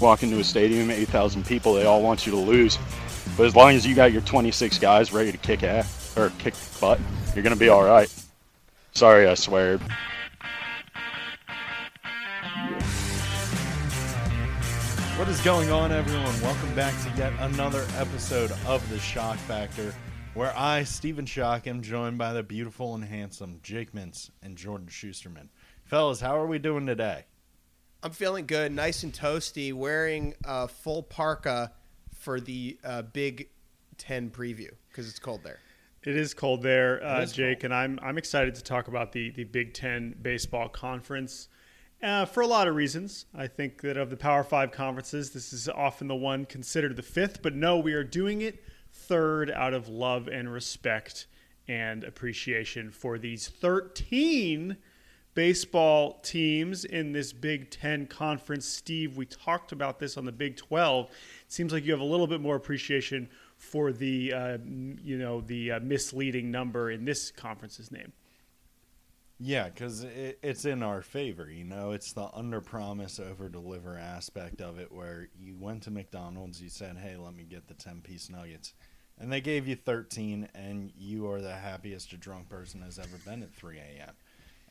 walk into a stadium, 8,000 people, they all want you to lose. But as long as you got your 26 guys ready to kick ass or kick butt, you're gonna be all right. Sorry, I swear. What is going on, everyone? Welcome back to yet another episode of The Schoch Factor, where I, Stephen Schoch, am joined by the beautiful and handsome Jake Mintz and Jordan Shusterman. Fellas, how are we doing today? I'm feeling good, nice and toasty, wearing a full parka for the uh, Big Ten preview because it's cold there. It is cold there, uh, is Jake, cold. and I'm I'm excited to talk about the the Big Ten baseball conference uh, for a lot of reasons. I think that of the Power Five conferences, this is often the one considered the fifth, but no, we are doing it third out of love and respect and appreciation for these 13 baseball teams in this Big Ten conference. Steve, we talked about this on the Big 12. It seems like you have a little bit more appreciation for the uh, you know the uh, misleading number in this conference's name. Yeah, because it, it's in our favor. You know, it's the under promise, over deliver aspect of it where you went to McDonald's, you said, hey, let me get the 10 piece nuggets. And they gave you 13, and you are the happiest a drunk person has ever been at 3 a.m.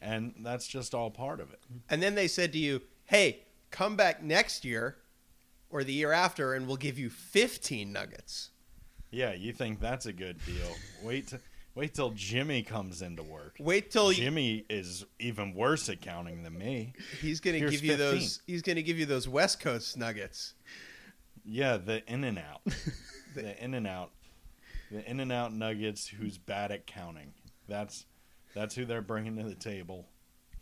And that's just all part of it. And then they said to you, "Hey, come back next year or the year after, and we'll give you 15 nuggets." Yeah, you think that's a good deal. Wait t- wait till Jimmy comes into work. Wait till you, Jimmy is even worse at counting than me. he's going to Here's give you 15. those. He's going to give you those West Coast nuggets. Yeah, the in and out. the in and out. The in and out nuggets who's bad at counting. That's that's who they're bringing to the table.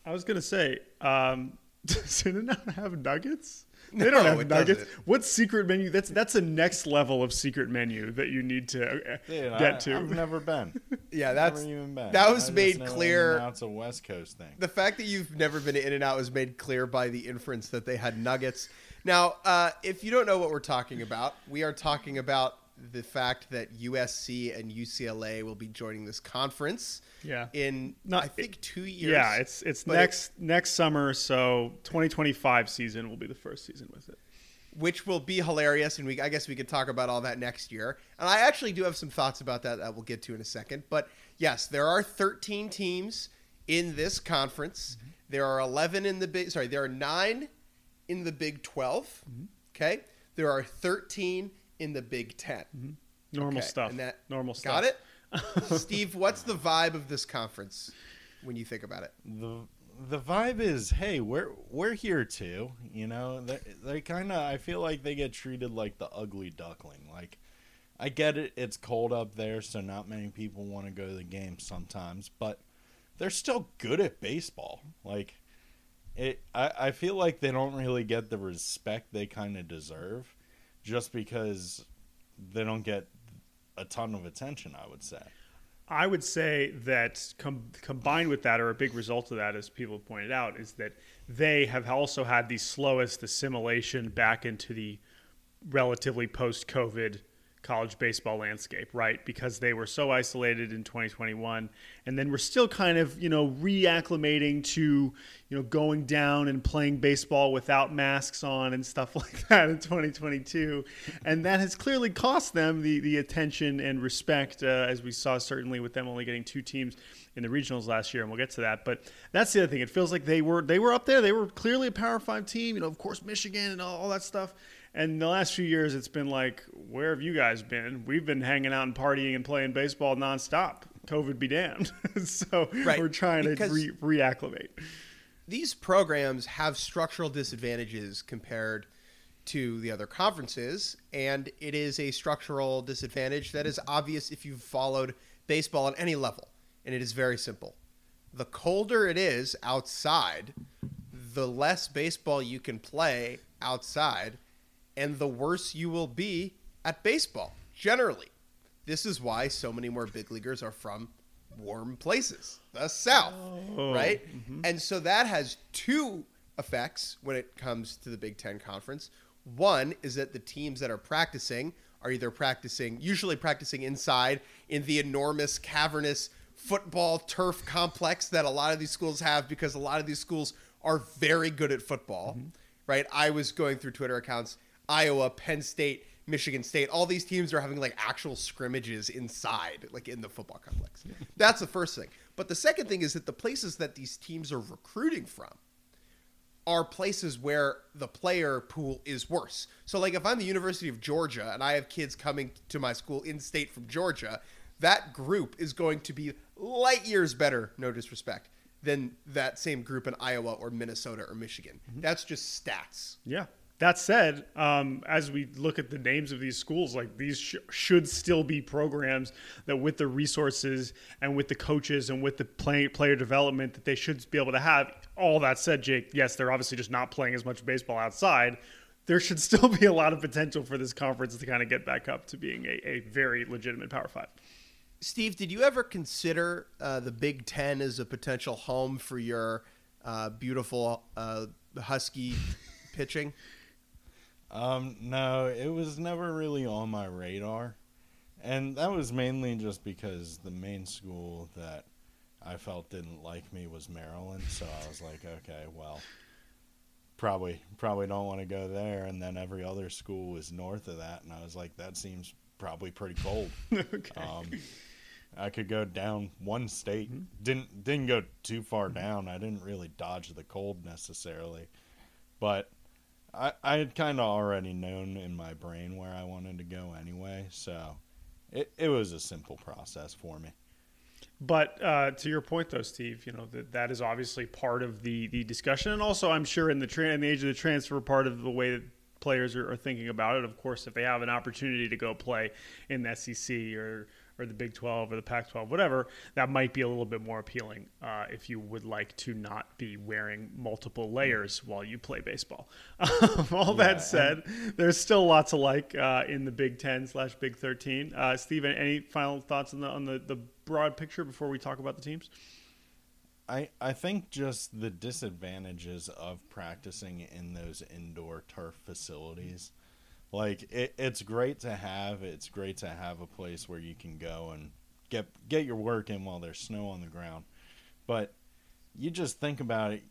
I was gonna say, um, does In-N-Out have nuggets? They don't have nuggets. doesn't. What secret menu? That's that's a next level of secret menu that you need to uh, Dude, get I, to. I've never been. Yeah, that's never even been. that was just made clear. In-N-Out's a West Coast thing. The fact that you've never been to In and Out was made clear by the inference that they had nuggets. Now, uh, if you don't know what we're talking about, we are talking about the fact that USC and UCLA will be joining this conference yeah. in Not- I think two years. Yeah, it's it's next next summer, so 2025 season will be the first season with it. which will be hilarious, and we I guess we could talk about all that next year. And I actually do have some thoughts about that that we'll get to in a second. But yes, there are 13 teams in this conference. Mm-hmm. There are 11 in the big. Sorry, there are nine in the Big 12. Mm-hmm. Okay, there are 13 in the Big 10. Mm-hmm. Normal Okay, stuff. and that- Normal stuff. Got it, Steve? What's the vibe of this conference when you think about it? the the vibe is hey we're we're here too you know they, they kind of i feel like they get treated like the ugly duckling like i get it it's cold up there so not many people want to go to the game sometimes but they're still good at baseball like it i, I feel like they don't really get the respect they kind of deserve just because they don't get a ton of attention i would say. I would say that com- combined with that, or a big result of that, as people pointed out, is that they have also had the slowest assimilation back into the relatively post COVID college baseball landscape, right? Because they were so isolated in 2021, and then we're still kind of, you know, reacclimating to, you know, going down and playing baseball without masks on and stuff like that in 2022, and that has clearly cost them the the attention and respect, uh, as we saw certainly with them only getting two teams in the regionals last year, and we'll get to that. But that's the other thing; it feels like they were they were up there. They were clearly a Power Five team, you know, of course Michigan and all, all that stuff. And the last few years, it's been like, where have you guys been? We've been hanging out and partying and playing baseball nonstop. COVID be damned. so Right, we're trying to re- reacclimate. these programs have structural disadvantages compared to the other conferences, and it is a structural disadvantage that is obvious if you've followed baseball at any level. And it is very simple. The colder it is outside, the less baseball you can play outside, and the worse you will be at baseball, generally. This is why so many more big leaguers are from warm places, the South, oh, right? Mm-hmm. And so that has two effects when it comes to the Big Ten Conference. One is that the teams that are practicing are either practicing, usually practicing inside in the enormous, cavernous football turf complex that a lot of these schools have because a lot of these schools are very good at football. Mm-hmm. right? I was going through Twitter accounts, Iowa, Penn State, Michigan State. All these teams are having like actual scrimmages inside, like in the football complex. That's the first thing. But the second thing is that the places that these teams are recruiting from are places where the player pool is worse. So, like, if I'm the University of Georgia and I have kids coming to my school in state from Georgia, that group is going to be light years better, no disrespect, than that same group in Iowa or Minnesota or Michigan. Mm-hmm. That's just stats. Yeah. That said, um, as we look at the names of these schools, like these sh- should still be programs that, with the resources and with the coaches and with the play- player development, that they should be able to have. All that said, Jake, yes, they're obviously just not playing as much baseball outside. There should still be a lot of potential for this conference to kind of get back up to being a, a very legitimate Power Five. Steve, did you ever consider uh, the Big Ten as a potential home for your uh, beautiful uh, Husky pitching? Um, no, it was never really on my radar. And that was mainly just because the main school that I felt didn't like me was Maryland, so I was like, okay, well, probably probably don't want to go there and then every other school was north of that and I was like that seems probably pretty cold. okay. Um, I could go down one state. Didn't didn't go too far down. I didn't really dodge the cold necessarily, but I had kind of already known in my brain where I wanted to go anyway. So it it was a simple process for me. But uh, to your point, though, Steve, you know that that is obviously part of the the discussion, and also I'm sure in the tra- in the age of the transfer, part of the way that players are, are thinking about it. Of course, if they have an opportunity to go play in the SEC or or the Big 12 or the Pac 12, whatever, that might be a little bit more appealing uh, if you would like to not be wearing multiple layers while you play baseball. All Yeah, that said, there's still lots to like uh, in the Big 10 slash Big 13. Uh, Steve, any final thoughts on the on the, the broad picture before we talk about the teams? I I think just the disadvantages of practicing in those indoor turf facilities. Like it, it's great to have. It's great to have a place where you can go and get get your work in while there's snow on the ground. But you just think about it.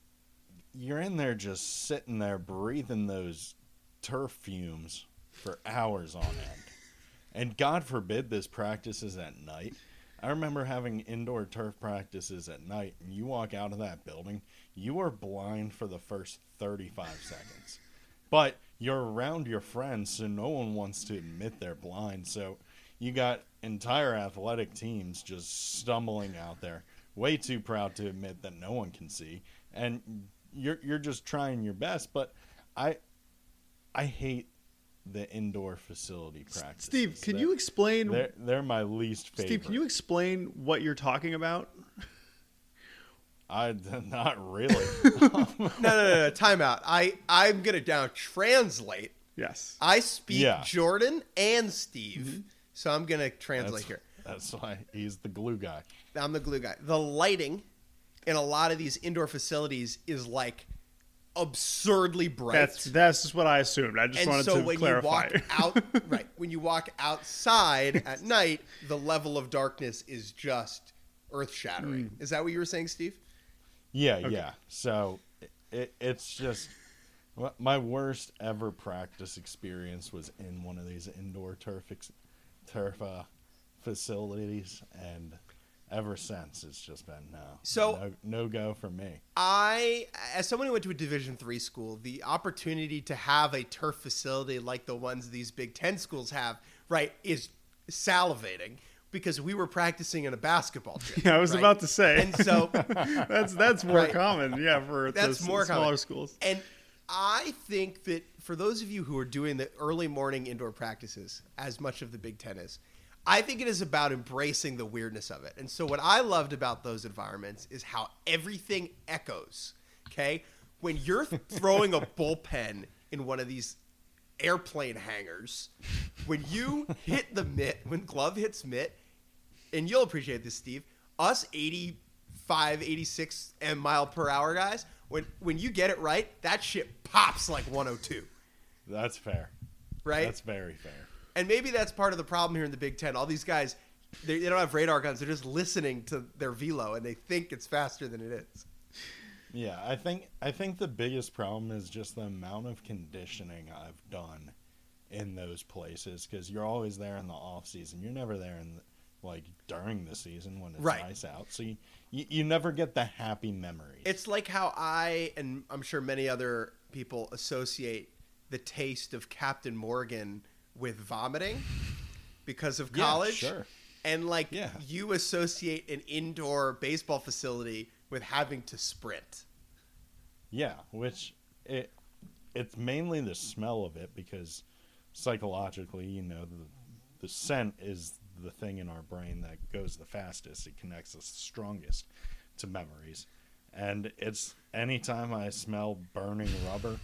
You're in there just sitting there breathing those turf fumes for hours on end. And God forbid this practice is at night. I remember having indoor turf practices at night, and you walk out of that building, you are blind for the first 35 seconds. But you're around your friends, so no one wants to admit they're blind. So you got entire athletic teams just stumbling out there, way too proud to admit that no one can see, and you're you're just trying your best. But I I hate the indoor facility practice. Steve, can They're- you explain? They're they're my least favorite. Steve, can you explain what you're talking about? I not really. No, no, no, no. Time out. I, I'm going to now translate. Yes. I speak Yeah. Jordan and Steve, so I'm going to translate that's, here. that's why he's the glue guy. I'm the glue guy. The lighting in a lot of these indoor facilities is like absurdly bright. That's that's just what I assumed. I just and wanted so to when clarify. you walk out, right? When you walk outside at night, the level of darkness is just earth shattering. Hmm. Is that what you were saying, Steve? Yeah, yeah. So it, it's just my worst ever practice experience was in one of these indoor turf ex, turf uh, facilities, and ever since it's just been no, So- no, no go for me. I, as someone who went to a Division three school, the opportunity to have a turf facility like the ones these Big Ten schools have, right, is salivating because we were practicing in a basketball gym. yeah, I was right? about to say. And so, that's that's more Right. common. Yeah, for That's the more smaller common. schools. and I think that for those of you who are doing the early morning indoor practices, as much of the Big Ten is, I think it is about embracing the weirdness of it. And so, what I loved about those environments is how everything echoes. Okay, when you're throwing a bullpen in one of these airplane hangars, when you hit the mitt, when glove hits mitt, and you'll appreciate this, Steve. Us 85, 86 and mile per hour guys, when when you get it right, that shit pops like 102, That's fair. right? That's very fair. and maybe that's part of the problem here in the Big Ten. All these guys, they, they don't have radar guns. They're just listening to their velo, and they think it's faster than it is. Yeah, I think I think the biggest problem is just the amount of conditioning I've done in those places because you're always there in the off season. You're never there in the, like during the season when it's Right. nice out. So you, you you never get the happy memories. It's like how I and I'm sure many other people associate the taste of Captain Morgan with vomiting because of Yeah, college. sure. And like Yeah. you associate an indoor baseball facility with having to sprint. Yeah, which it it's mainly the smell of it because psychologically, you know, the the scent is the thing in our brain that goes the fastest. It connects us strongest to memories. And it's anytime I smell burning rubber,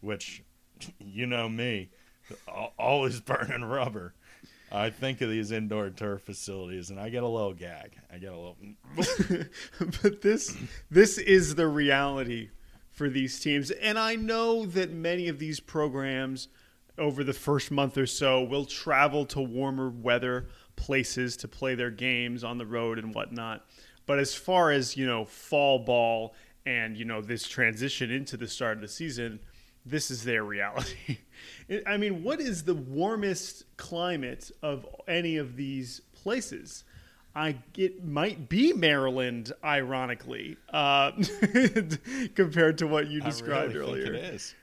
which you know me, always burning rubber. I think of these indoor turf facilities and I get a little gag. I get a little but this this is the reality for these teams and i know that many of these programs over the first month or so will travel to warmer weather places to play their games on the road and whatnot but as far as you know fall ball and you know this transition into the start of the season this is their reality i mean what is the warmest climate of any of these places I it might be Maryland, ironically, uh, compared to what you described I really earlier, Think it is.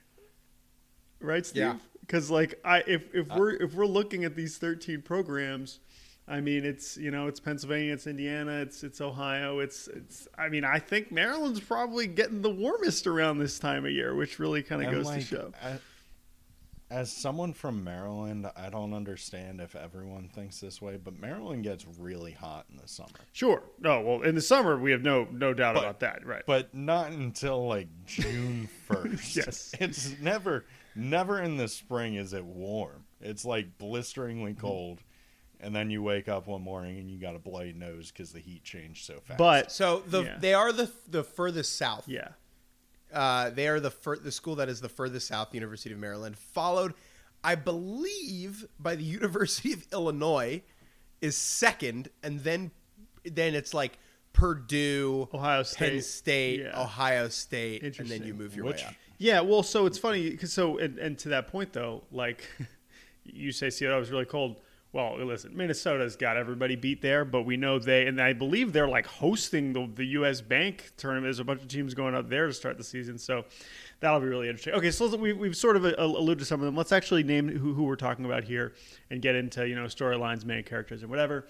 right, Steve? Yeah. Because like I, if if uh, we're if we're looking at these thirteen programs, I mean it's you know it's Pennsylvania, it's Indiana, it's it's Ohio, it's it's. I mean I think Maryland's probably getting the warmest around this time of year, which really kind of goes like, to show. a- As someone from Maryland, I don't understand if everyone thinks this way, but Maryland gets really hot in the summer. Sure. No. Well, in the summer we have no no doubt But- about that, right? But not until like June 1st. Yes. It's never never in the spring is it warm. It's like blisteringly cold. And then you wake up one morning and you got a bloody nose because the heat changed so fast. but So the Yeah. they are the the furthest south. yeah. Uh, they are the fur- the school that is the furthest south, the University of Maryland, followed, I believe, by the University of Illinois, is second, and then then it's like Purdue, Ohio State. Penn State. State, Yeah. Ohio State, and then Interesting. you move your Which- way up. Yeah, well, so it's funny because so and, and to that point though, like you say, Seattle was really cold. Well, listen, Minnesota's got everybody beat there, but we know they and I believe they're like hosting the the U.S. Bank tournament. There's a bunch of teams going up there to start the season, so that'll be really interesting. Okay, so we, we've sort of uh, alluded to some of them. Let's actually name who, who we're talking about here and get into you know storylines, main characters, and whatever.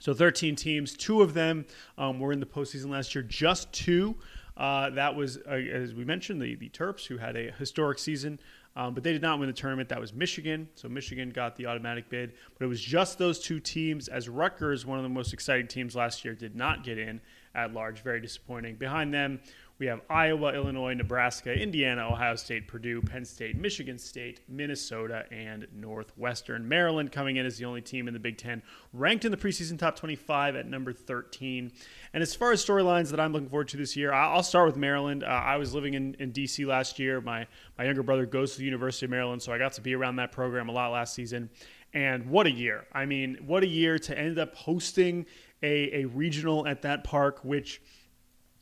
So 13 teams, two of them um, were in the postseason last year. Just two. Uh, that was, uh, as we mentioned, the, the Terps, who had a historic season, um, but they did not win the tournament. That was Michigan. So Michigan got the automatic bid, but it was just those two teams. As Rutgers, one of the most exciting teams last year, did not get in at large. Very disappointing. Behind them, we have Iowa, Illinois, Nebraska, Indiana, Ohio State, Purdue, Penn State, Michigan State, Minnesota, and Northwestern. Maryland coming in as the only team in the Big Ten ranked in the preseason top 25 at number 13. And as far as storylines that I'm looking forward to this year, I'll start with Maryland. Uh, I was living in, in D.C. last year. My, my younger brother goes to the University of Maryland, so I got to be around that program a lot last season. And what a year. I mean, what a year to end up hosting a, a regional at that park, which –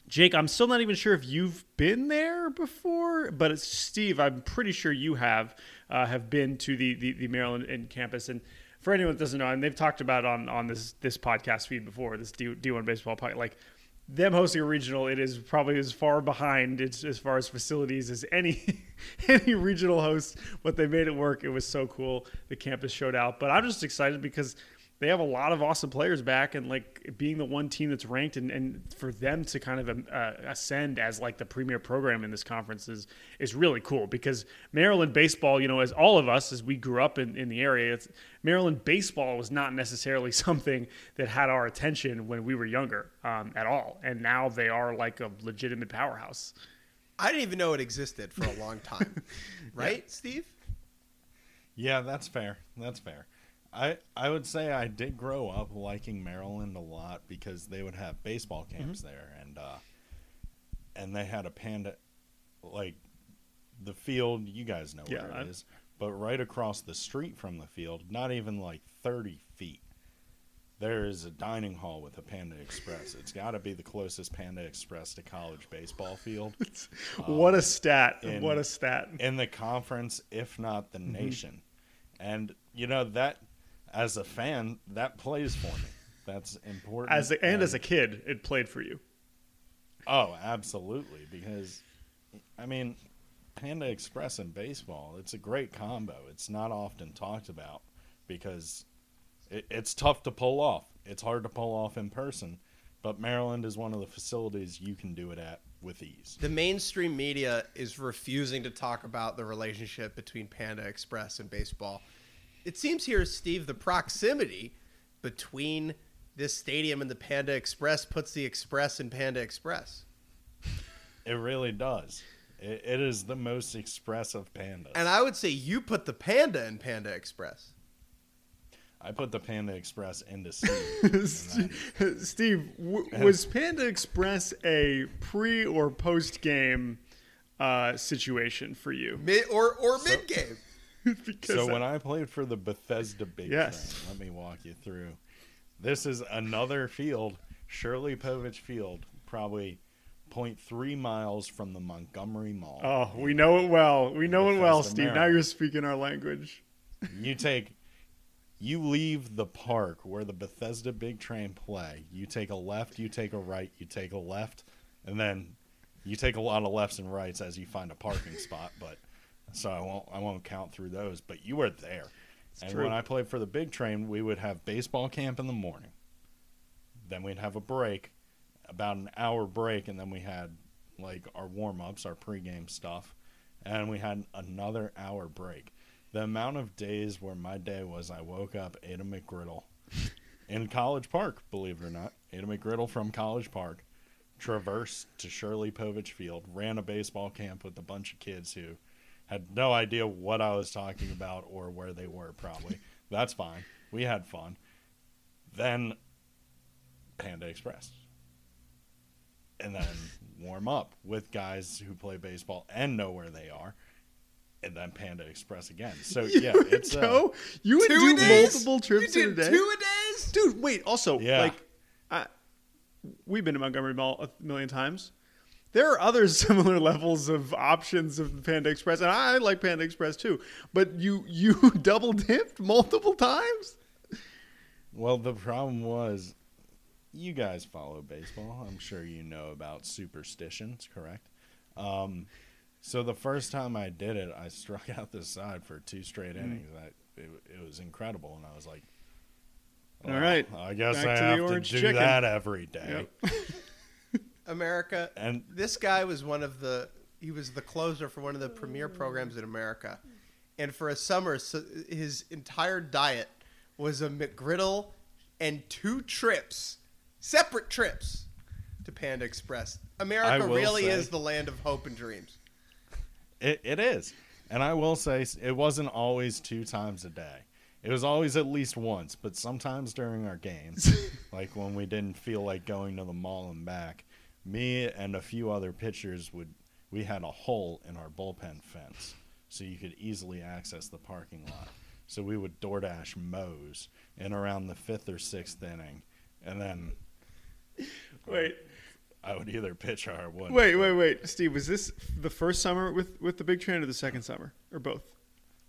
Jake, I'm still not even sure if you've been there before, but Steve, I'm pretty sure you have uh, have been to the, the, the Maryland campus. And for anyone that doesn't know, and they've talked about on on this this podcast feed before, this D, D1 baseball podcast, like them hosting a regional, it is probably as far behind as far as facilities as any any regional host. But they made it work. It was so cool. The campus showed out. But I'm just excited because they have a lot of awesome players back and like being the one team that's ranked and, and for them to kind of uh, ascend as like the premier program in this conference is, is really cool because Maryland baseball, you know, as all of us, as we grew up in, in the area, it's Maryland baseball was not necessarily something that had our attention when we were younger um, at all. And now they are like a legitimate powerhouse. I didn't even know it existed for a long time, right, Steve? Yeah, that's fair. That's fair. I I would say I did grow up liking Maryland a lot because they would have baseball camps there and uh and they had a panda like the field, you guys know Yeah, where it I- is, but right across the street from the field, not even like 30 feet there is a dining hall with a Panda Express. It's got to be the closest Panda Express to college baseball field what a stat! in- what a stat! in the conference, if not Mm-hmm. the nation. And you know that, as a fan, that plays for me. That's important. As a, and as a kid, it played for you. oh, absolutely, because I mean, Panda Express and baseball, it's a great combo. It's not often talked about because it, it's tough to pull off. It's hard to pull off in person, but Maryland is one of the facilities you can do it at with ease. The mainstream media is refusing to talk about the relationship between Panda Express and baseball. It seems here, Steve, the proximity between this stadium and the Panda Express puts the Express in Panda Express. It really does. It, it is the most expressive pandas. And I would say you put the Panda in Panda Express. I put the Panda Express into Steve. Steve, w- was Panda Express a pre or post game uh, situation for you? Mid or or mid game. so when I played for the Bethesda Big Yes. Train, let me walk you through. This is another field, Shirley Povich Field, probably 0.3 miles from the Montgomery Mall. oh, we know it well. We know it well, Bethesda, Steve. Now you're speaking our language. You take, you leave the park where the Bethesda Big Train play. You take a left, you take a right, you take a left, and then you take a lot of lefts and rights as you find a parking spot. But so I won't, I won't count through those. But you were there, and true. when I played for the Big Train, we would have baseball camp in the morning. Then we'd have a break, about an hour break, and then we had like our warm ups, our pregame stuff, and we had another hour break. The amount of days where my day was, I woke up, ate a McGriddle in College Park, believe it or not, ate a McGriddle from College Park, traversed to Shirley Povich Field, ran a baseball camp with a bunch of kids who had no idea what I was talking about or where they were, probably. That's fine. We had fun. Then Panda Express. And then warm up with guys who play baseball and know where they are. And then Panda Express again. So You yeah, would it's uh, you would Two do days? multiple trips you in a day. two a days? Dude, wait. Also, Yeah. like, I, we've been to Montgomery Mall a million times. There are other similar levels of options of Panda Express, and I like Panda Express too. But you you double dipped multiple times. Well, the problem was, you guys follow baseball. I'm sure you know about superstitions, correct? Um, so the first time I did it, I struck out the side for two straight Mm. innings. I, it, it was incredible, and I was like, All "Well, right, I guess back I to have to do chicken." that every day." Yep. America. And This guy was one of the he was the closer for one of the premier programs in America, and for a summer, so his entire diet was a McGriddle and two trips, separate trips, to Panda Express. America really say- is the land of hope and dreams. It, it is. And I will say, it wasn't always two times a day. It was always at least once, but sometimes during our games, like when we didn't feel like going to the mall and back, me and a few other pitchers would, we had a hole in our bullpen fence so you could easily access the parking lot. So we would DoorDash Moe's in around the fifth or sixth inning. And then Wait, I would either pitch or I wouldn't. wait, wait, wait, Steve. Was this the first summer with with the big train, or the second summer, or both?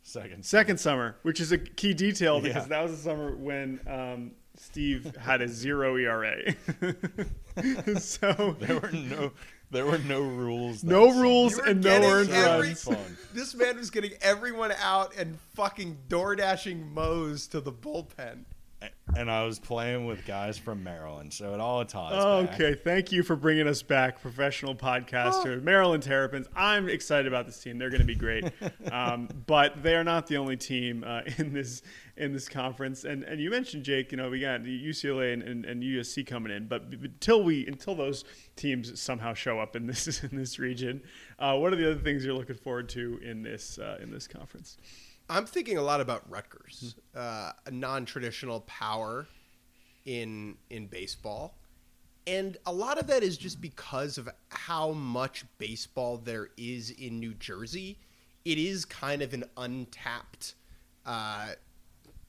Second. Second summer, which is a key detail because Yeah. that was the summer when um, Steve had a zero ERA. so There were no, there were no rules. no summer. rules and no earned every- runs. This man was getting everyone out and fucking door dashing Moe's to the bullpen. And I was playing with guys from Maryland, so it all ties. back. Okay, thank you for bringing us back, professional podcaster Maryland Terrapins. I'm excited about this team; they're going to be great. um, but they are not the only team uh, in this in this conference. And and you mentioned Jake, you know, we got UCLA and, and, and USC coming in, but until we until those teams somehow show up in this in this region, uh, what are the other things you're looking forward to in this uh, in this conference? I'm thinking a lot about Rutgers, uh, a non-traditional power in in baseball, and a lot of that is just because of how much baseball there is in New Jersey. It is kind of an untapped uh,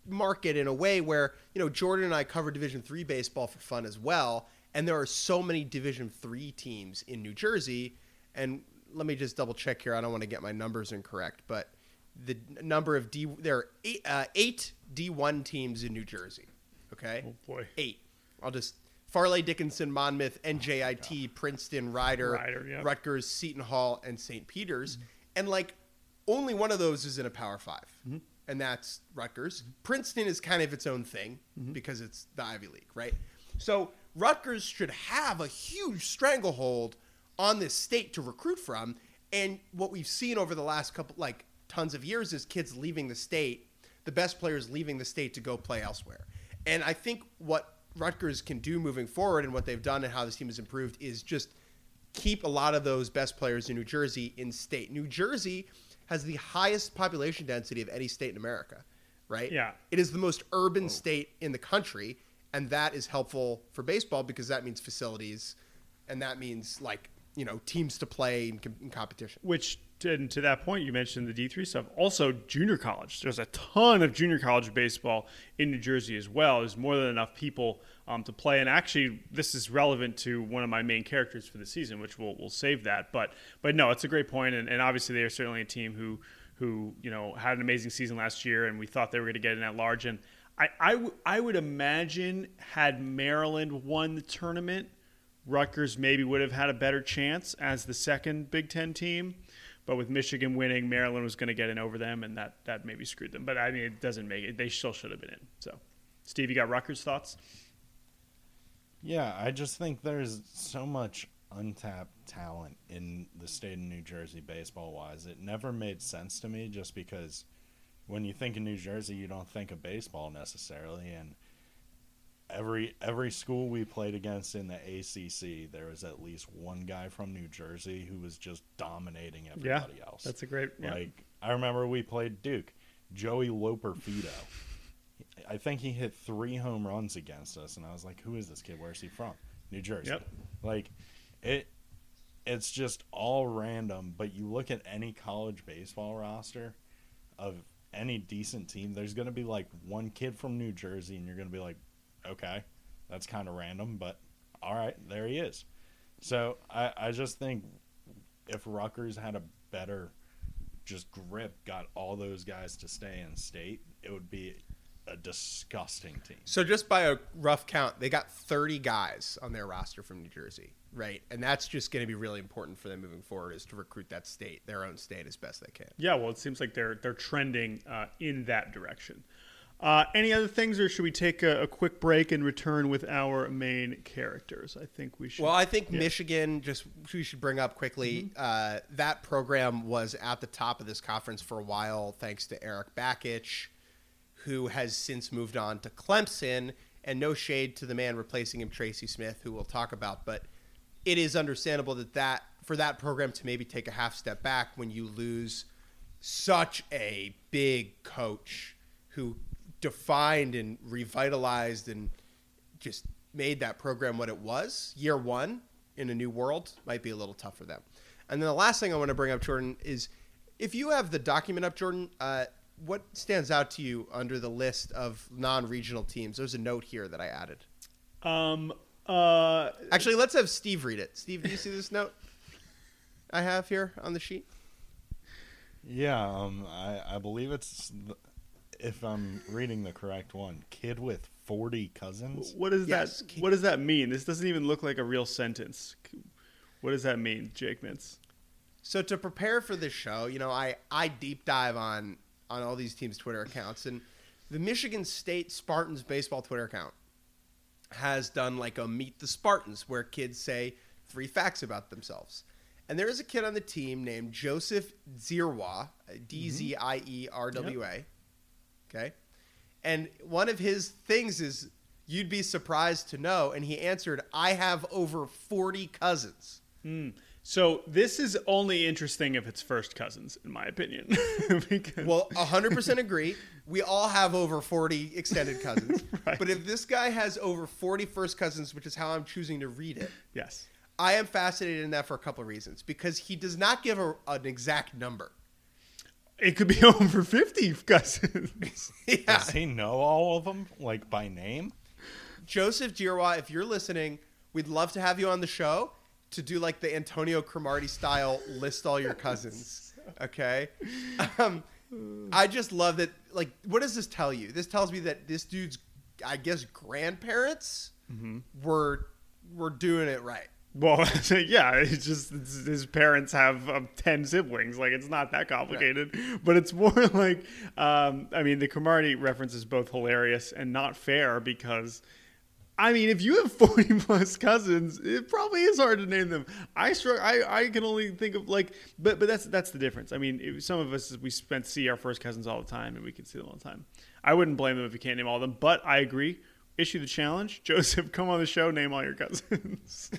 market in a way where you know Jordan and I cover Division three baseball for fun as well, and there are so many Division three teams in New Jersey. And let me just double check here. I don't want to get my numbers incorrect, but the number of D there are eight, uh, eight D one teams in New Jersey. Okay, Oh boy. eight. I'll just Fairleigh, Dickinson, Monmouth, oh NJIT, Princeton, Ryder, Rider, yeah. Rutgers, Seton Hall, and St. Peter's, and like only one of those is in a Power 5 mm-hmm. and that's Rutgers. Mm-hmm. Princeton is kind of its own thing mm-hmm. because it's the Ivy League, right? So Rutgers should have a huge stranglehold on this state to recruit from, and what we've seen over the last couple like tons of years is kids leaving the state, the best players leaving the state to go play elsewhere. And I think what Rutgers can do moving forward and what they've done and how this team has improved is just keep a lot of those best players in New Jersey in state. New Jersey has the highest population density of any state in America, right? Yeah. It is the most urban state in the country, and that is helpful for baseball because that means facilities, and that means like you know teams to play in, com- in competition. Which, and to that point, you mentioned the D three stuff. Also, junior college. There's a ton of junior college baseball in New Jersey as well. There's more than enough people um, to play. And actually, this is relevant to one of my main characters for the season, which we'll we'll save that. But but no, it's a great point, and, and obviously they are certainly a team who who you know had an amazing season last year, and we thought they were going to get in at large. And I I, w- I would imagine had Maryland won the tournament. Rutgers maybe would have had a better chance as the second Big Ten team, but with Michigan winning, Maryland was going to get in over them, and that that maybe screwed them. But I mean, it doesn't make it. They still should have been in. So, Steve, you got Rutgers thoughts? Yeah, I just think there's so much untapped talent in the state of New Jersey baseball wise. It never made sense to me just because when you think of New Jersey, you don't think of baseball necessarily and every every school we played against in the ACC, there was at least one guy from New Jersey who was just dominating everybody else. that's a great. Yeah. Like I remember we played Duke, Joey Loperfido. I think he hit three home runs against us, and I was like, "Who is this kid? Where's he from? New Jersey." Yep. Like, it. It's just all random. But you look at any college baseball roster of any decent team, there's going to be like one kid from New Jersey, and you're going to be like, "Okay, that's kind of random, but all right, there he is." So I, I just think if Rutgers had a better just grip, got all those guys to stay in state, it would be a disgusting team. So just by a rough count, they got 30 guys on their roster from New Jersey, right? And that's just going to be really important for them moving forward is to recruit that state, their own state, as best they can. Yeah, well, it seems like they're they're trending uh, in that direction. Uh, any other things, or should we take a, a quick break and return with our main characters? I think we should. Well, I think Michigan, just we should bring up quickly, uh, that program was at the top of this conference for a while, thanks to Erik Bakich, who has since moved on to Clemson. And no shade to the man replacing him, Tracy Smith, who we'll talk about, but it is understandable that that for that program to maybe take a half step back when you lose such a big coach who defined and revitalized and just made that program what it was year one in a new world might be a little tough for them. And then the last thing I want to bring up, Jordan, is if you have the document up, Jordan, uh, what stands out to you under the list of non-regional teams? There's a note here that I added. um, uh, Actually, let's have Steve read it. Steve, do you see this note I have here on the sheet? Yeah, um, I, I believe it's, the, if I'm reading the correct one, kid with 40 cousins. what does Yes, that keep- What does that mean? This doesn't even look like a real sentence. What does that mean, Jake Mintz? So to prepare for this show, you know, I, I deep dive on on all these teams' Twitter accounts, and the Michigan State Spartans baseball Twitter account has done like a Meet the Spartans, where kids say three facts about themselves. And there is a kid on the team named Joseph Dzierwa, uh, mm-hmm. D Z I E R W A. Okay, and one of his things is you'd be surprised to know, and he answered, "I have over forty cousins." Hmm. So this is only interesting if it's first cousins, in my opinion. because, Well, 100% agree. We all have over 40 extended cousins. Right. But if this guy has over 40 first cousins, which is how I'm choosing to read it, yes. I am fascinated in that for a couple of reasons. Because he does not give a, an exact number. It could be over 50 cousins. yeah. Does he know all of them, like by name? Joseph Dzierwa, if you're listening, we'd love to have you on the show to do like the Antonio Cromartie style list all your cousins. Okay. Um, I just love that. Like, what does this tell you? This tells me that this dude's, I guess, grandparents were were doing it right. Well, yeah, it's just it's, his parents have um, ten siblings. Like it's not that complicated, but it's more like um, I mean, the Cromartie reference is both hilarious and not fair because. I mean, if you have forty plus cousins, it probably is hard to name them. I struggle. I, I can only think of like, but but that's that's the difference. I mean, it, some of us we spent see our first cousins all the time, and we can see them all the time. I wouldn't blame them if you can't name all of them, but I agree. Issue the challenge, Joseph. Come on the show, name all your cousins.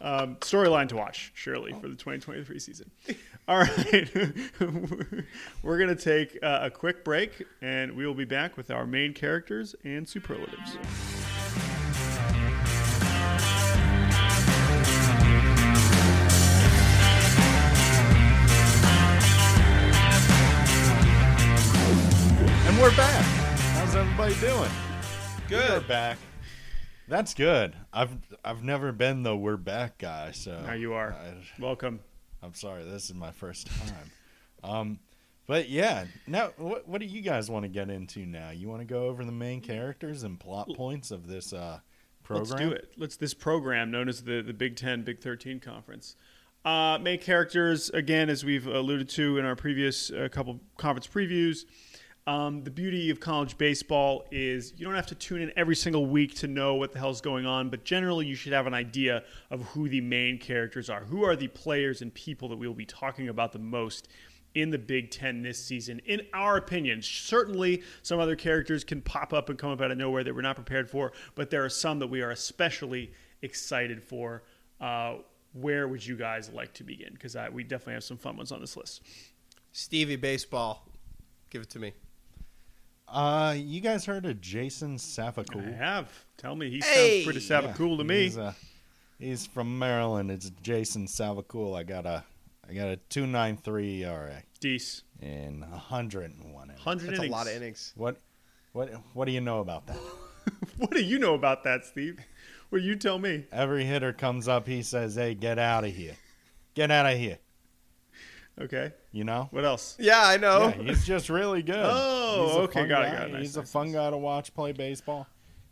Um, storyline to watch, surely, for the 2023 season. All right. We're going to take uh, a quick break, and we will be back with our main characters and superlatives. And we're back. How's everybody doing? Good. We're back. That's good. I've I've never been the we're back guy, so Now you are. I, Welcome. I'm sorry, this is my first time. Um, but yeah, now what what do you guys want to get into now? You want to go over the main characters and plot points of this uh, program? Let's do it. Let's this program known as the the Big Ten Big Thirteen Conference. Uh, main characters again, as we've alluded to in our previous uh, couple conference previews. Um, the beauty of college baseball is you don't have to tune in every single week to know what the hell's going on, but generally you should have an idea of who the main characters are. Who are the players and people that we will be talking about the most in the Big Ten this season, in our opinion. Certainly, some other characters can pop up and come up out of nowhere that we're not prepared for, but there are some that we are especially excited for. Uh, where would you guys like to begin? Because we definitely have some fun ones on this list. Stevie Baseball, give it to me. Uh, you guys heard of Jason I Savacool? have. Tell me, he Hey! sounds pretty savage cool to me. He's, uh, he's from Maryland. It's Jason Savacool. I got a I got a two nine three ERA Deece. in hundred and one. 100 That's innings. a lot of innings. What what what do you know about that? what do you know about that, Steve? Well, you tell me. Every hitter comes up, he says, "Hey, get out of here, get out of here." Okay. You know. What else? Yeah, I know. Yeah, he's just really good. Oh, He's okay, got it, got it. Nice, he's nice, a fun nice. guy to watch play baseball.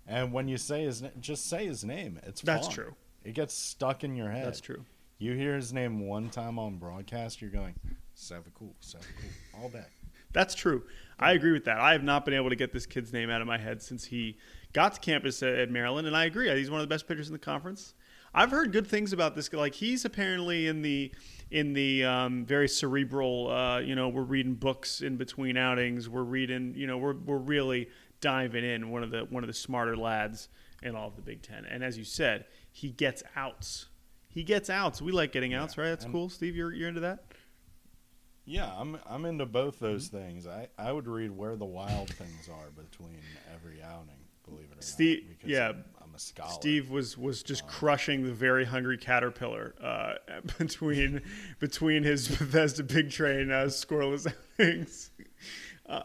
And when you say his name, just say his name. It's That's fun. true. It gets stuck in your head. That's true. You hear his name one time on broadcast, you're going, Savacool, Savacool, all day. That's true. I agree with that. I have not been able to get this kid's name out of my head since he got to campus at, at Maryland, and I agree. He's one of the best pitchers in the conference. I've heard good things about this guy. Like he's apparently in the in the um, very cerebral. Uh, you know, we're reading books in between outings. We're reading. You know, we're we're really diving in. One of the one of the smarter lads in all of the Big Ten. And as you said, he gets outs. He gets outs. We like getting outs, right? That's and- cool. Steve, you're you're into that. Yeah, I'm I'm into both those Mm-hmm. things. I, I would read where the wild things are between every outing, believe it or Steve- not. because yeah, I'm, I'm a scholar. Steve was was just crushing the very hungry caterpillar uh, between between his Bethesda Big Train uh, scoreless outings.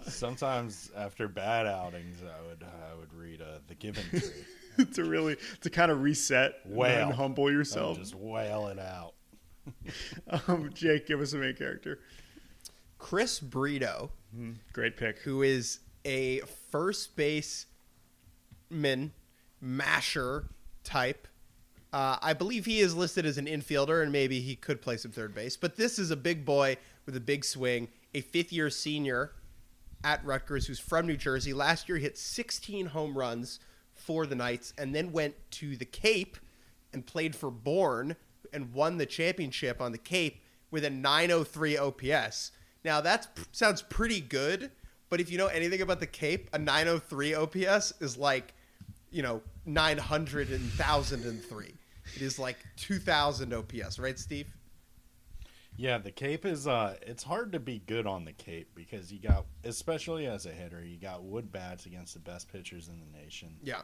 Sometimes after bad outings, I would I would read uh, the Giving Tree. to really to kind of reset Wail. and humble I yourself. just wail it out. Um, Jake, give us a main character. Chris Brito, Great pick. who is a first baseman masher type. Uh, I believe he is listed as an infielder, and maybe he could play some third base. But this is a big boy with a big swing, a fifth year senior at Rutgers who's from New Jersey. Last year, hit 16 home runs for the Knights and then went to the Cape and played for Bourne and won the championship on the Cape with a 903 OPS. Now, that sounds pretty good, but if you know anything about the Cape, a 903 OPS is like, you know, 900 and 1003. It is like 2000 OPS, right, Steve? Yeah, the Cape is uh it's hard to be good on the Cape because you got especially as a hitter, you got wood bats against the best pitchers in the nation. Yeah.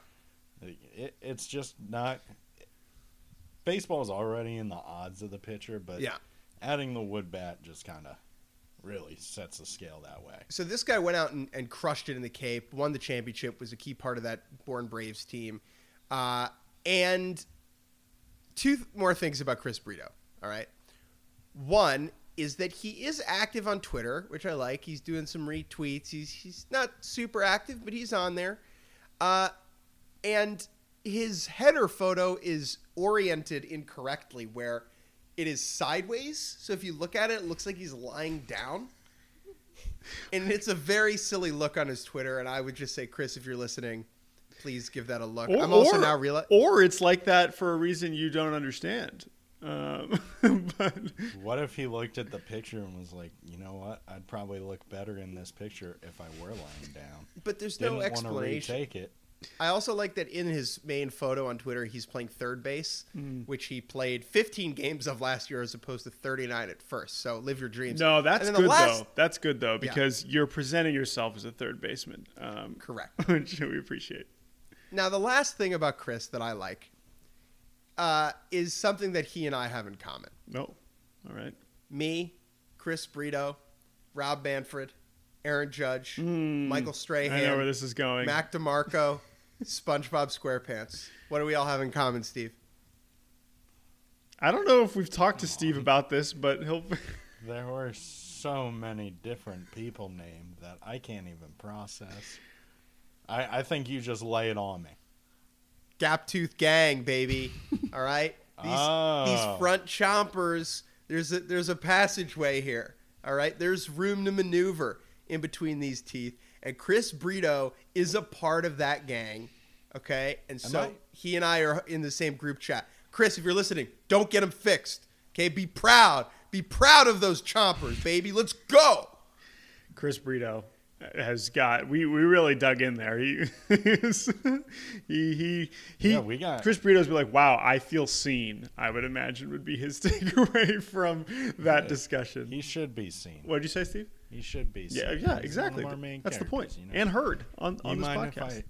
It, it's just not baseball's already in the odds of the pitcher, but Yeah. adding the wood bat just kind of really sets the scale that way. So this guy went out and, and crushed it in the Cape, won the championship, was a key part of that Bourne Braves team. Uh, and two th- more things about Chris Brito. All right. One is that he is active on Twitter, which I like. He's doing some retweets. He's he's not super active, but he's on there. Uh, and his header photo is oriented incorrectly, where it is sideways. So if you look at it, it looks like he's lying down. And it's a very silly look on his Twitter. And I would just say, Chris, if you're listening, please give that a look. Or, I'm also or- now realizing. or it's like that for a reason you don't understand. Um, but What if he looked at the picture and was like, you know what? I'd probably look better in this picture if I were lying down. But there's Didn't no want to explanation. retake it. I also like that in his main photo on Twitter, he's playing third base, Hmm. which he played 15 games of last year as opposed to 39 at first. So live your dreams. no, that's good last- though. That's good though because you're presenting yourself as a third baseman, um, Correct. which we appreciate. Now, the last thing about Chris that I like uh, is something that he and I have in common. No, all right. Me, Chris Brito, Rob Manfred, Aaron Judge, Hmm. Michael Strahan, I know where this is going. Mac DeMarco, SpongeBob SquarePants. What do we all have in common, Steve? I don't know if we've talked to Steve about this, but he'll. There were so many different people named that I can't even process. I, I think you just lay it on me. Gap Tooth Gang, baby. All right, these Oh. these front chompers. There's a there's a passageway here. All right, there's room to maneuver in between these teeth, and Chris Brito is a part of that gang. Okay, and Am so I? he and I are in the same group chat. Chris, if you're listening, don't get him fixed. Okay, be proud. Be proud of those chompers, baby. Let's go. Chris Brito has got we, we really dug in there. He he he he. Yeah, we got- Chris Brito's be like, wow, I feel seen. I would imagine would be his takeaway from that discussion. He should be seen. what did you say, Steve? He should be. Yeah, yeah, exactly. That's the point. you know? And heard on you on this podcast. if I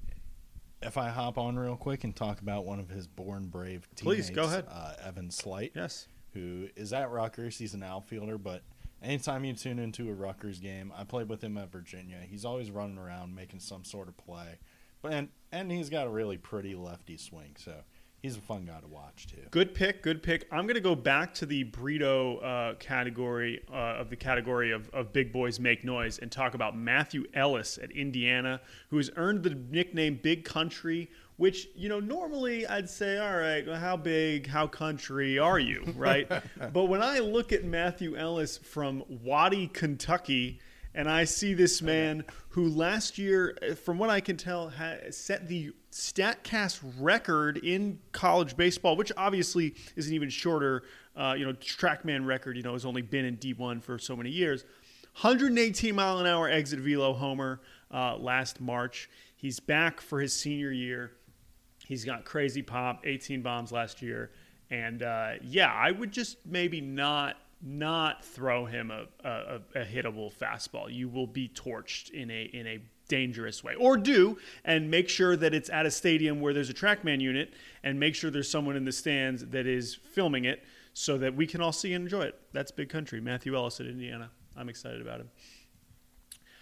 if I hop on real quick and talk about one of his Bourne Brave teammates, Please, go ahead. Uh, Evan Slight. yes. who is at Rutgers. He's an outfielder, but anytime you tune into a Rutgers game, I played with him at Virginia. He's always running around making some sort of play, but and and he's got a really pretty lefty swing, so he's a fun guy to watch too. Good pick, good pick. I'm going to go back to the Brito uh, category uh, of the category of, of big boys make noise and talk about Matthew Ellis at Indiana, who has earned the nickname Big Country. Which you know, normally I'd say, all right, well, how big, how country are you, right? but when I look at Matthew Ellis from Waddy, Kentucky, and I see this man who last year, uh, from what I can tell, set the StatCast record in college baseball, which obviously is an even shorter, uh, you know, TrackMan record. You know, has only been in D1 for so many years. 118 mile an hour exit velo homer uh, last March. He's back for his senior year. He's got crazy pop, 18 bombs last year, and uh, yeah, I would just maybe not not throw him a, a, a hittable fastball. You will be torched in a in a dangerous way, or do and make sure that it's at a stadium where there's a TrackMan unit, and make sure there's someone in the stands that is filming it so that we can all see and enjoy it. That's big country. Matthew Ellis at Indiana. I'm excited about him.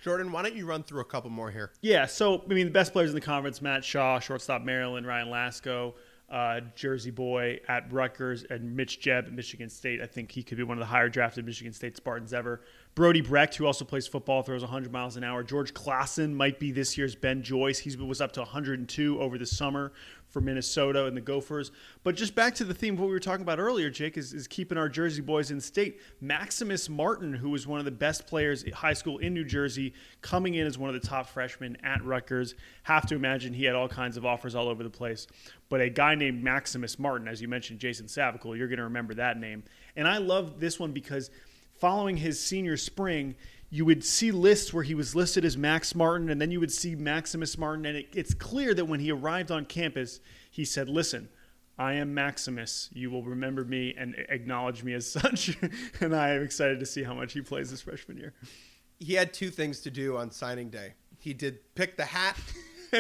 Jordan, why don't you run through a couple more here? Yeah, so I mean, the best players in the conference: Matt Shaw, shortstop Maryland, Ryan Lasko, uh, Jersey boy at Rutgers, and Mitch Jebb at Michigan State. I think he could be one of the higher drafted Michigan State Spartans ever. Brody Brecht, who also plays football, throws 100 miles an hour. George Klassen might be this year's Ben Joyce. He was up to 102 over the summer for Minnesota and the Gophers. But just back to the theme of what we were talking about earlier, Jake, is, is keeping our Jersey boys in state. Maximus Martin, who was one of the best players at high school in New Jersey, coming in as one of the top freshmen at Rutgers. Have to imagine he had all kinds of offers all over the place. But a guy named Maximus Martin, as you mentioned, Jason Savacool, you're going to remember that name. And I love this one because following his senior spring, you would see lists where he was listed as Max Martin, and then you would see Maximus Martin. And it, it's clear that when he arrived on campus, he said, Listen, I am Maximus. You will remember me and acknowledge me as such. and I am excited to see how much he plays this freshman year. He had two things to do on signing day. He did pick the hat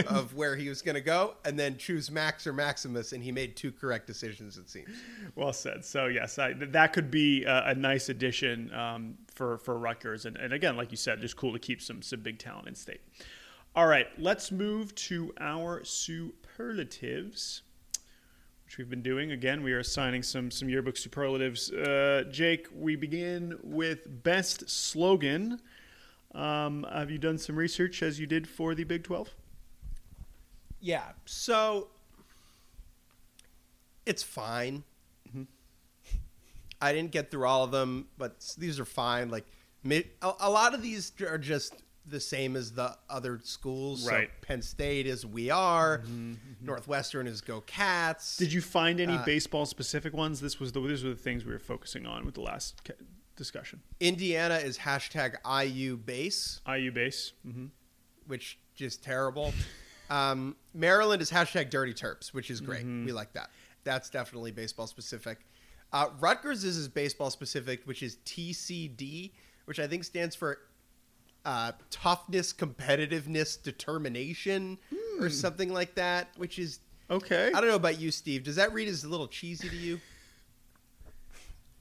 of where he was going to go, and then choose Max or Maximus, and he made two correct decisions. It seems. Well said. So yes, I, that could be a, a nice addition um, for for Rutgers, and, and again, like you said, just cool to keep some some big talent in state. All right, let's move to our superlatives, which we've been doing. Again, we are assigning some some yearbook superlatives. Uh, Jake, we begin with best slogan. Um, have you done some research as you did for the Big Twelve? Yeah. So it's fine. I didn't get through all of them, but these are fine. Like a, a lot of these are just the same as the other schools. Right. So Penn State is We Are. Northwestern is Go Cats. Did you find any Uh, baseball specific ones? This was the these were the things we were focusing on with the last discussion. Indiana is hashtag IU base, IU base. hmm which just terrible. um, Maryland is hashtag Dirty Terps, which is great. We like that. That's definitely baseball specific. Uh, Rutgers is, baseball specific, which is TCD, which I think stands for uh, toughness, competitiveness, determination, or something like that. Which is Okay. I don't know about you, Steve. Does that read as a little cheesy to you?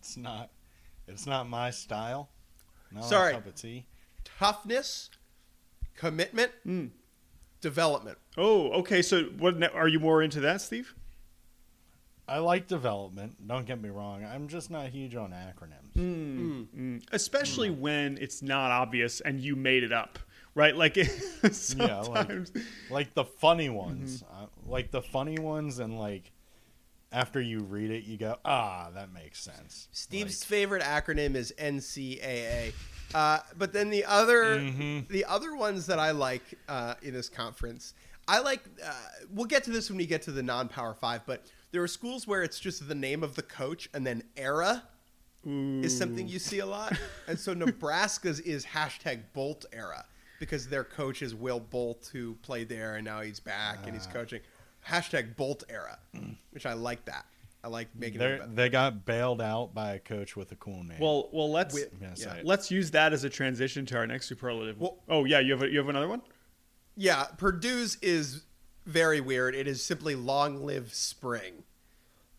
It's not. It's not my style. Not Sorry. my cup of tea. Toughness, commitment, development. Oh, okay. So, what are you more into that, Steve? I like development. Don't get me wrong. I'm just not huge on acronyms. Mm, Especially when it's not obvious and you made it up, right? Like Yeah, like sometimes. like the funny ones, uh, like the funny ones, and like after you read it, you go, ah, that makes sense. Steve's favorite acronym is NCAA. Uh, but then the other Mhm. the other ones that I like uh, in this conference, I like. Uh, we'll get to this when we get to the non-power five. But there are schools where it's just the name of the coach and then era is something you see a lot. And so Nebraska's is hashtag Bolt era because their coach is Will Bolt who played there and now he's back and he's coaching. Hashtag Bolt era, which I like that. I like making They they got bailed out by a coach with a cool name. Well, well, let's Wi- yeah. let's use that as a transition to our next superlative. Well- oh yeah, you have a, you have another one. Yeah, Purdue's is very weird. It is simply long live spring.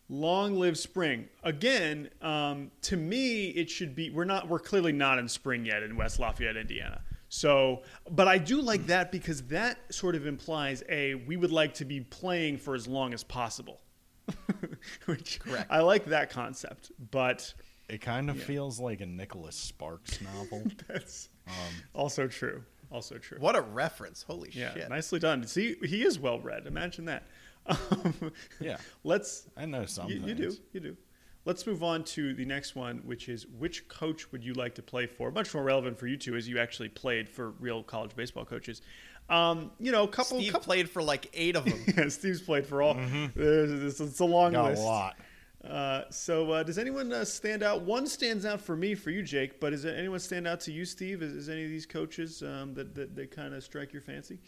Long live spring. Again, um, to me, it should be. We're not. We're clearly not in spring yet in West Lafayette, Indiana. So, but I do like that because that sort of implies a we would like to be playing for as long as possible. Which Correct. I like that concept, but it kind of feels like a Nicholas Sparks novel. that's um, also true. Also true. What a reference! Holy Yeah, shit! nicely done. See, he is well read. Imagine that. Um, Yeah. Let's I know some You, you do. You do. Let's move on to the next one, which is which coach would you like to play for? Much more relevant for you two, as you actually played for real college baseball coaches. Um, you know, a couple. Steve couple played for like eight of them. yeah, Steve's played for all. There's- It's, it's a long Got list. a lot. Uh, so, uh, does anyone uh, stand out? One stands out for me, for you, Jake. But does anyone stand out to you, Steve? Is, is any of these coaches um, that, that that kind of strike your fancy?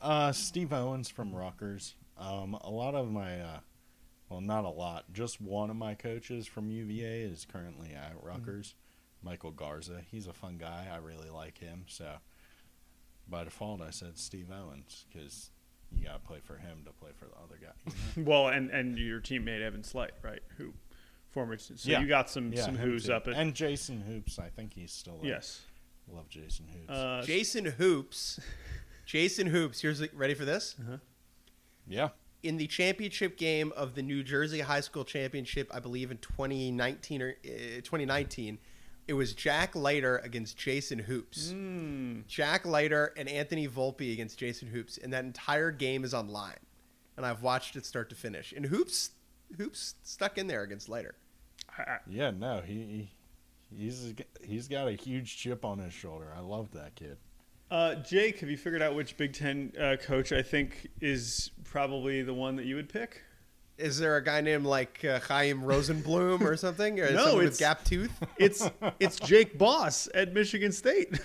Uh, Steve Owens from Rutgers. Um, a lot of my, uh, well, not a lot. Just one of my coaches from UVA is currently at Rutgers. Michael Garza. He's a fun guy. I really like him. So, by default, I said Steve Owens because you got to play for him to play for the other guy. you know? Well, and and your teammate Evan Slight, right? Who former? So Yeah. you got some yeah, some him who's too. up at and Jason Hoops. I think he's still there. yes. Love Jason Hoops. Uh, Jason Hoops. Jason Hoops. Here's the, ready for this. yeah. In the championship game of the New Jersey High School Championship, I believe in 2019 or uh, 2019, it was Jack Leiter against Jason Hoops. hmm. Jack Leiter and Anthony Volpe against Jason Hoops, and that entire game is online, and I've watched it start to finish. And Hoops, Hoops stuck in there against Leiter. I, I, Yeah, no, he, he he's he's got a huge chip on his shoulder. I love that kid. Uh, Jake, have you figured out which Big Ten uh, coach I think is probably the one that you would pick? Is there a guy named like uh, Chaim Rosenblum or something, or No, it's- with gap tooth? It's it's Jake Boss at Michigan State.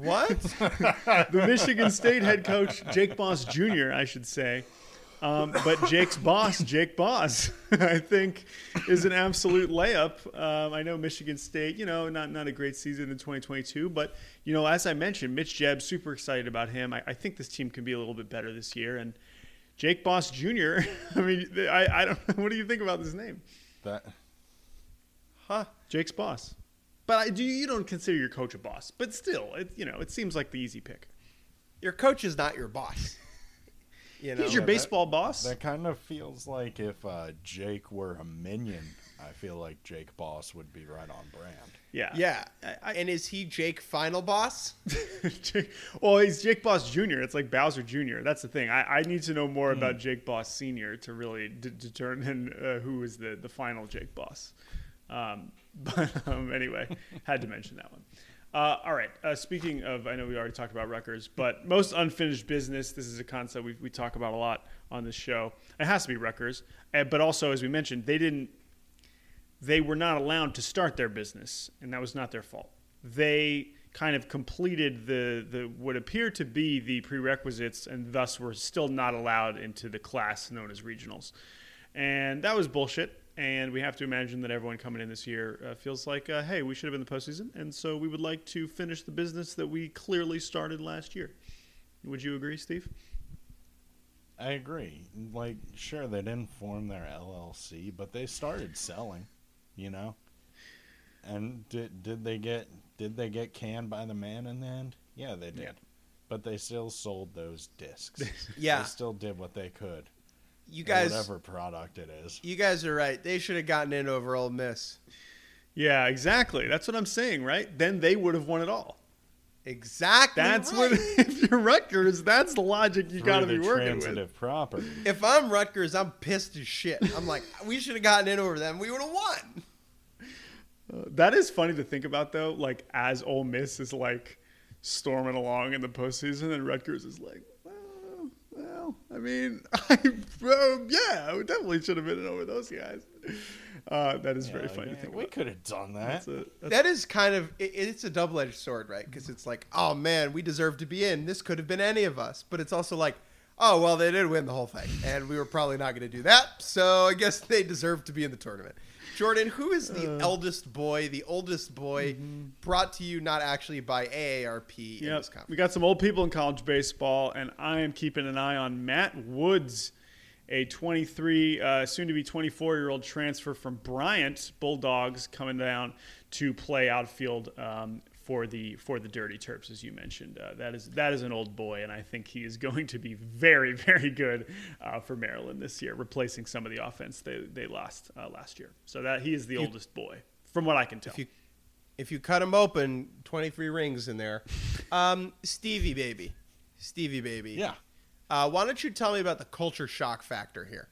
what? the Michigan State head coach, Jake Boss Jr., I should say. Um, but Jake's boss, Jake Boss, I think is an absolute layup. Um, I know Michigan State, you know, not not a great season in 2022, but you know, as I mentioned, Mitch Jebb, super excited about him. I, I think this team can be a little bit better this year. And Jake Boss Jr. I mean, I, I don't. What do you think about this name, That Huh? Jake's boss? But I do you don't consider your coach a boss, but still, it you know, it seems like the easy pick. Your coach is not your boss. You know. He's your that- baseball boss. that kind of feels like if uh, Jake were a minion. I feel like Jake Boss would be right on brand. yeah, yeah. I- I- and is he Jake final boss? Jake, well, he's Jake Boss Jr. It's like Bowser Jr. That's the thing. I, I need to know more about Jake Boss Sr. to really d- determine uh, who is the, the final Jake Boss. Um, but um, anyway, had to mention that one. Uh, all right. Uh, speaking of, I know we already talked about Rutgers, but most unfinished business. This is a concept we, we talk about a lot on this show. It has to be Rutgers, uh, but also as we mentioned, they didn't they were not allowed to start their business, and that was not their fault. They kind of completed the, the what appeared to be the prerequisites, and thus were still not allowed into the class known as regionals, and that was bullshit. And we have to imagine that everyone coming in this year uh, feels like, uh, hey, we should have been the postseason, and so we would like to finish the business that we clearly started last year. Would you agree, Steve? I agree. Like, sure, they didn't form their LLC, but they started selling. You know. And did did they get did they get canned by the man in the end? Yeah, they did. Yeah. But they still sold those discs. Yeah. They still did what they could. You or guys, whatever product it is. you guys are right. They should have gotten in over Ole Miss. Yeah, exactly. That's what I'm saying, right? Then they would have won it all. Exactly. That's right. what if you're Rutgers, that's the logic you Through got to be working transitive property. If I'm Rutgers, I'm pissed as shit. I'm like, we should have gotten in over them. We would have won. With. That is funny to think about, though. Like as Ole Miss is like storming along in the postseason, and Rutgers is like, well, well I mean, I, uh, yeah, we definitely should have been in over those guys. Uh, that is very funny like, to think we about. could have done that. That's a, that's That is kind of it, it's a double edged sword, right? Because it's like, oh man, we deserve to be in. This could have been any of us, but it's also like, oh well, they did win the whole thing, and we were probably not going to do that. So I guess they deserve to be in the tournament. Jordan, who is the Uh. eldest boy, the oldest boy, brought to you not actually by AARP in Yep. We got some old people in college baseball, and I am keeping an eye on Matt Woods, a 23, uh, soon to be 24 year old transfer from Bryant Bulldogs, coming down to play outfield um, for the for the Dirty Terps, as you mentioned. Uh, that is that is an old boy, and I think he is going to be very very good uh, for Maryland this year, replacing some of the offense they they lost uh, last year. So that he is the oldest boy, from what I can tell. If you if you cut him open, twenty three rings in there. Um, Stevie baby, Stevie baby. Yeah. Uh, why don't you tell me about the culture shock factor here?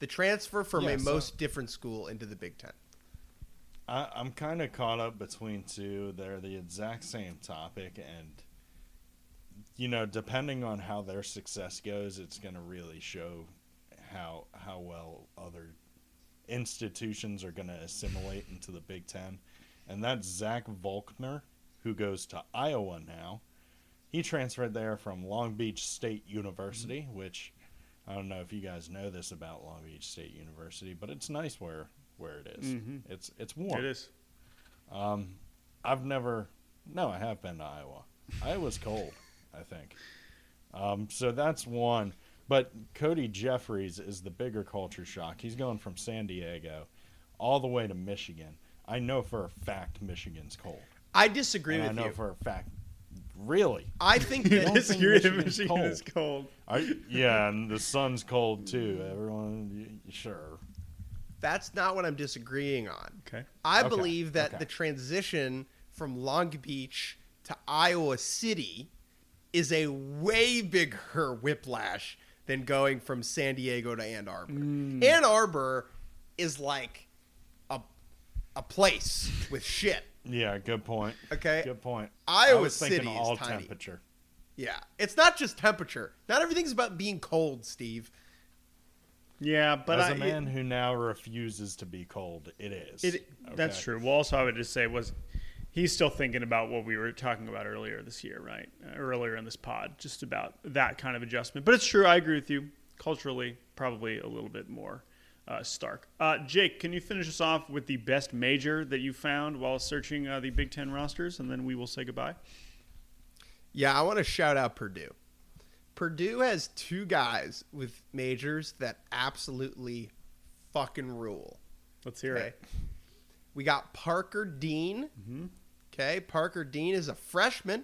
The transfer from Yeah, a so- most different school into the Big Ten. I, I'm kind of caught up between two. They're the exact same topic, and you know, depending on how their success goes, it's going to really show how how well other institutions are going to assimilate into the Big Ten. And that's Zach Volkner, who goes to Iowa now. He transferred there from Long Beach State University, mm-hmm. which I don't know if you guys know this about Long Beach State University, but it's nice where where it is. Mhm. It's it's warm. it is. Um, I've never. No, I have been to Iowa. Iowa's cold. I think. Um, so that's one. But Cody Jeffries is the bigger culture shock. He's going from San Diego all the way to Michigan. I know for a fact Michigan's cold. I disagree and with you. I know you. for a fact. Really? I think You that don't this think Michigan's Michigan cold? is cold. Are, yeah, and the sun's cold too. Everyone, y- sure. That's not what I'm disagreeing on. Okay. I Okay, believe that okay. the transition from Long Beach to Iowa City is a way bigger whiplash than going from San Diego to Ann Arbor. Mm. Ann Arbor is like a a place with shit. Yeah, good point. Okay. Good point. I Iowa was thinking City is all tiny. temperature. Yeah, it's not just temperature. Not everything's about being cold, Steve. Yeah, but As I, a man who now refuses to be cold, it is. It, That's true. Well, also, I would just say was he's still thinking about what we were talking about earlier this year, right? Uh, earlier in this pod, just about that kind of adjustment. But it's true. I agree with you. culturally, probably a little bit more uh, stark. Uh, Jake, can you finish us off with the best major that you found while searching uh, the Big Ten rosters, and then we will say goodbye. Yeah, I want to shout out Purdue. Purdue has two guys with majors that absolutely fucking rule. Let's hear Okay. it. We got Parker Dean. Mm-hmm. Okay, Parker Dean is a freshman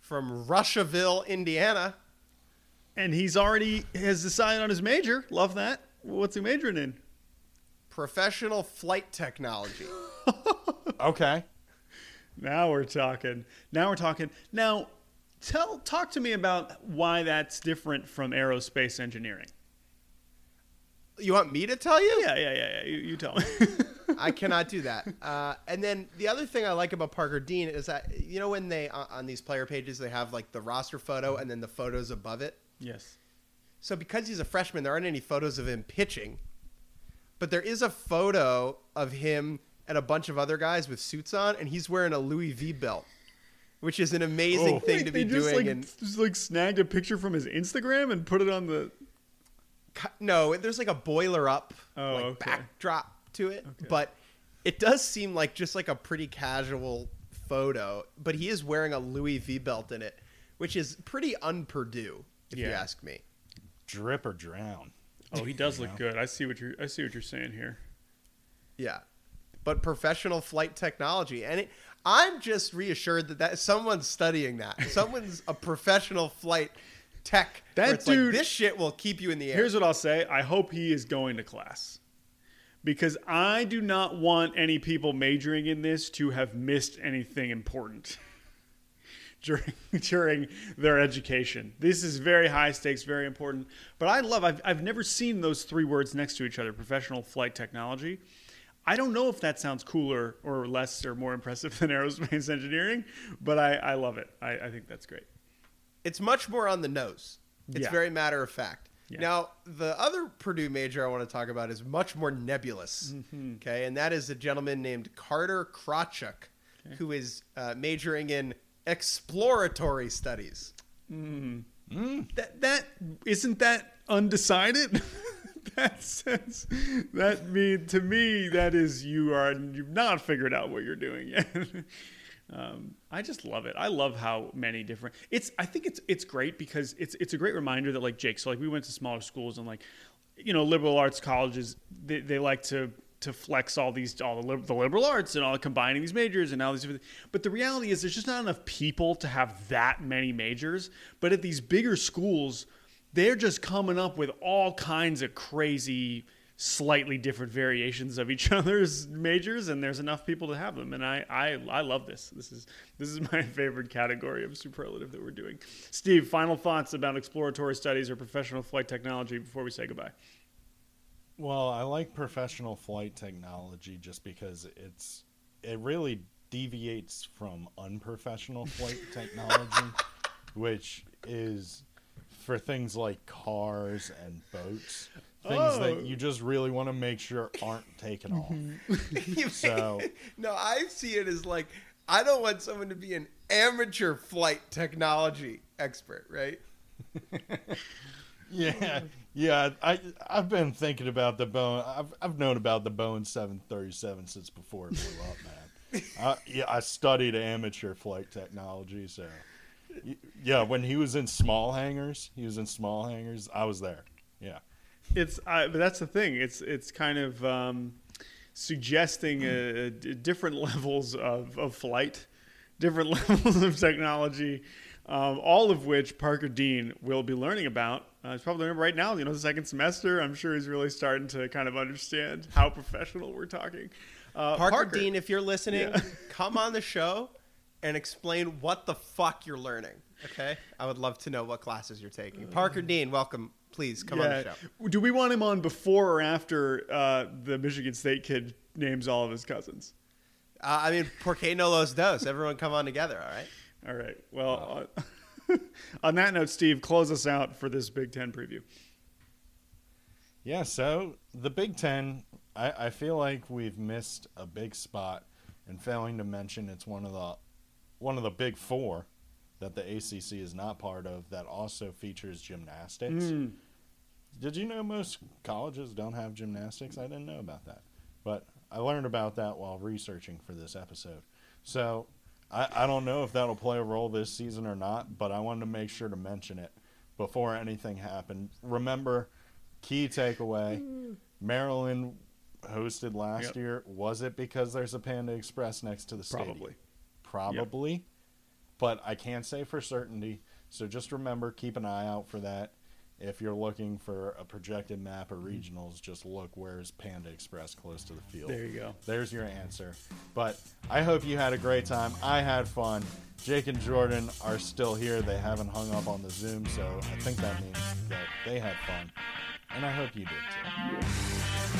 from Russiaville, Indiana. And he's already has decided on his major. Love that. What's he majoring in? Professional flight technology. Okay. Now we're talking. Now we're talking. Now, tell talk to me about why that's different from aerospace engineering. You want me to tell you? Yeah, yeah, yeah. yeah. You, you tell me. I cannot do that. Uh, and then the other thing I like about Parker Dean is that you know when they on on these player pages they have like the roster photo and then the photos above it. yes. So because he's a freshman, there aren't any photos of him pitching, but there is a photo of him and a bunch of other guys with suits on, and he's wearing a Louis V belt, which is an amazing Oh. thing Wait, to be they just doing. like, and just like snagged a picture from his Instagram and put it on the. no, there's like a boiler up Oh, like okay. backdrop to it, Okay. but it does seem like just like a pretty casual photo. But he is wearing a Louis V belt in it, which is pretty un-Purdue, if you ask me. Drip or drown. Oh, he does look good. I see what you're. I see what you're saying here. Yeah, but professional flight technology, and it, I'm just reassured that that someone's studying that. Someone's a professional flight tech. That it's like, dude- this shit will keep you in the air. Here's what I'll say. I hope he is going to class. Because I do not want any people majoring in this to have missed anything important during during their education. This is very high stakes, very important. But I love I've I've never seen those three words next to each other, professional flight technology. I don't know if that sounds cooler or less or more impressive than aerospace engineering, but I, I love it. I, I think that's great. it's much more on the nose. It's Yeah. very matter of fact. Yeah. Now, the other Purdue major I want to talk about is much more nebulous. Mm-hmm. Okay, and that is a gentleman named Carter Krawchuk, who is uh, majoring in exploratory studies. That that isn't that undecided. that sense that mean to me that is you are you've not figured out what you're doing yet. um, I just love it. I love how many different. It's I think it's it's great because it's it's a great reminder that like Jake. So like we went to smaller schools and like you know liberal arts colleges they, they like to to flex all these all the, the liberal arts and all combining these majors and all these different but the reality is there's just not enough people to have that many majors but at these bigger schools they're just coming up with all kinds of crazy slightly different variations of each other's majors and there's enough people to have them. And I, I I love this. This is this is my favorite category of superlative that we're doing. Steve final thoughts about exploratory studies or professional flight technology before we say goodbye? Well, I like professional flight technology just because it's it really deviates from unprofessional flight technology, which is for things like cars and boats, things Oh. that you oh. just really want to make sure aren't taken off. Mm-hmm. So- no, I see it as like I don't want someone to be an amateur flight technology expert, right? Yeah, yeah. I I've been thinking about the bone. I've I've known about the Boeing 737 since before it blew up, man. I, yeah, I studied amateur flight technology, so y- yeah. When he was in small hangars, he was in small hangars. I was there. Yeah. It's I, but that's the thing. It's it's kind of um, suggesting uh, d- different levels of, of flight, different levels of technology, um, all of which Parker Dean will be learning about. Uh, he's probably learning right now. You know, the second semester. I'm sure he's really starting to kind of understand how professional we're talking. Uh, Parker, Dean, if you're listening, Yeah. come on the show and explain what the fuck you're learning. Okay, I would love to know what classes you're taking. Parker Dean, welcome. Please come on the show. Do we want him on before or after uh, the Michigan State kid names all of his cousins? Uh, I mean, porque no los dos. Everyone come on together. All right. All right. Well, on, on that note, Steve, close us out for this Big Ten preview. Yeah, so the Big Ten, I, I feel like we've missed a big spot in failing to mention it's one of the one of the big four that the ACC is not part of that also features gymnastics. Hmm. Did you know most colleges don't have gymnastics? I didn't know about that, but I learned about that while researching for this episode. So I, I don't know if that'll play a role this season or not, but I wanted to make sure to mention it before anything happened. Remember, key takeaway: hmm. Maryland hosted last Yep. year. Was it because there's a Panda Express next to the stadium? Probably. Probably. But I can't say for certainty. So just remember, keep an eye out for that. If you're looking for a projected map of mm-hmm. regionals, just look where's Panda Express close to the field. There you go. There's your answer. But I hope you had a great time. I had fun. Jake and Jordan are still here. They haven't hung up on the Zoom, so I think that means that they had fun. And I hope you did too.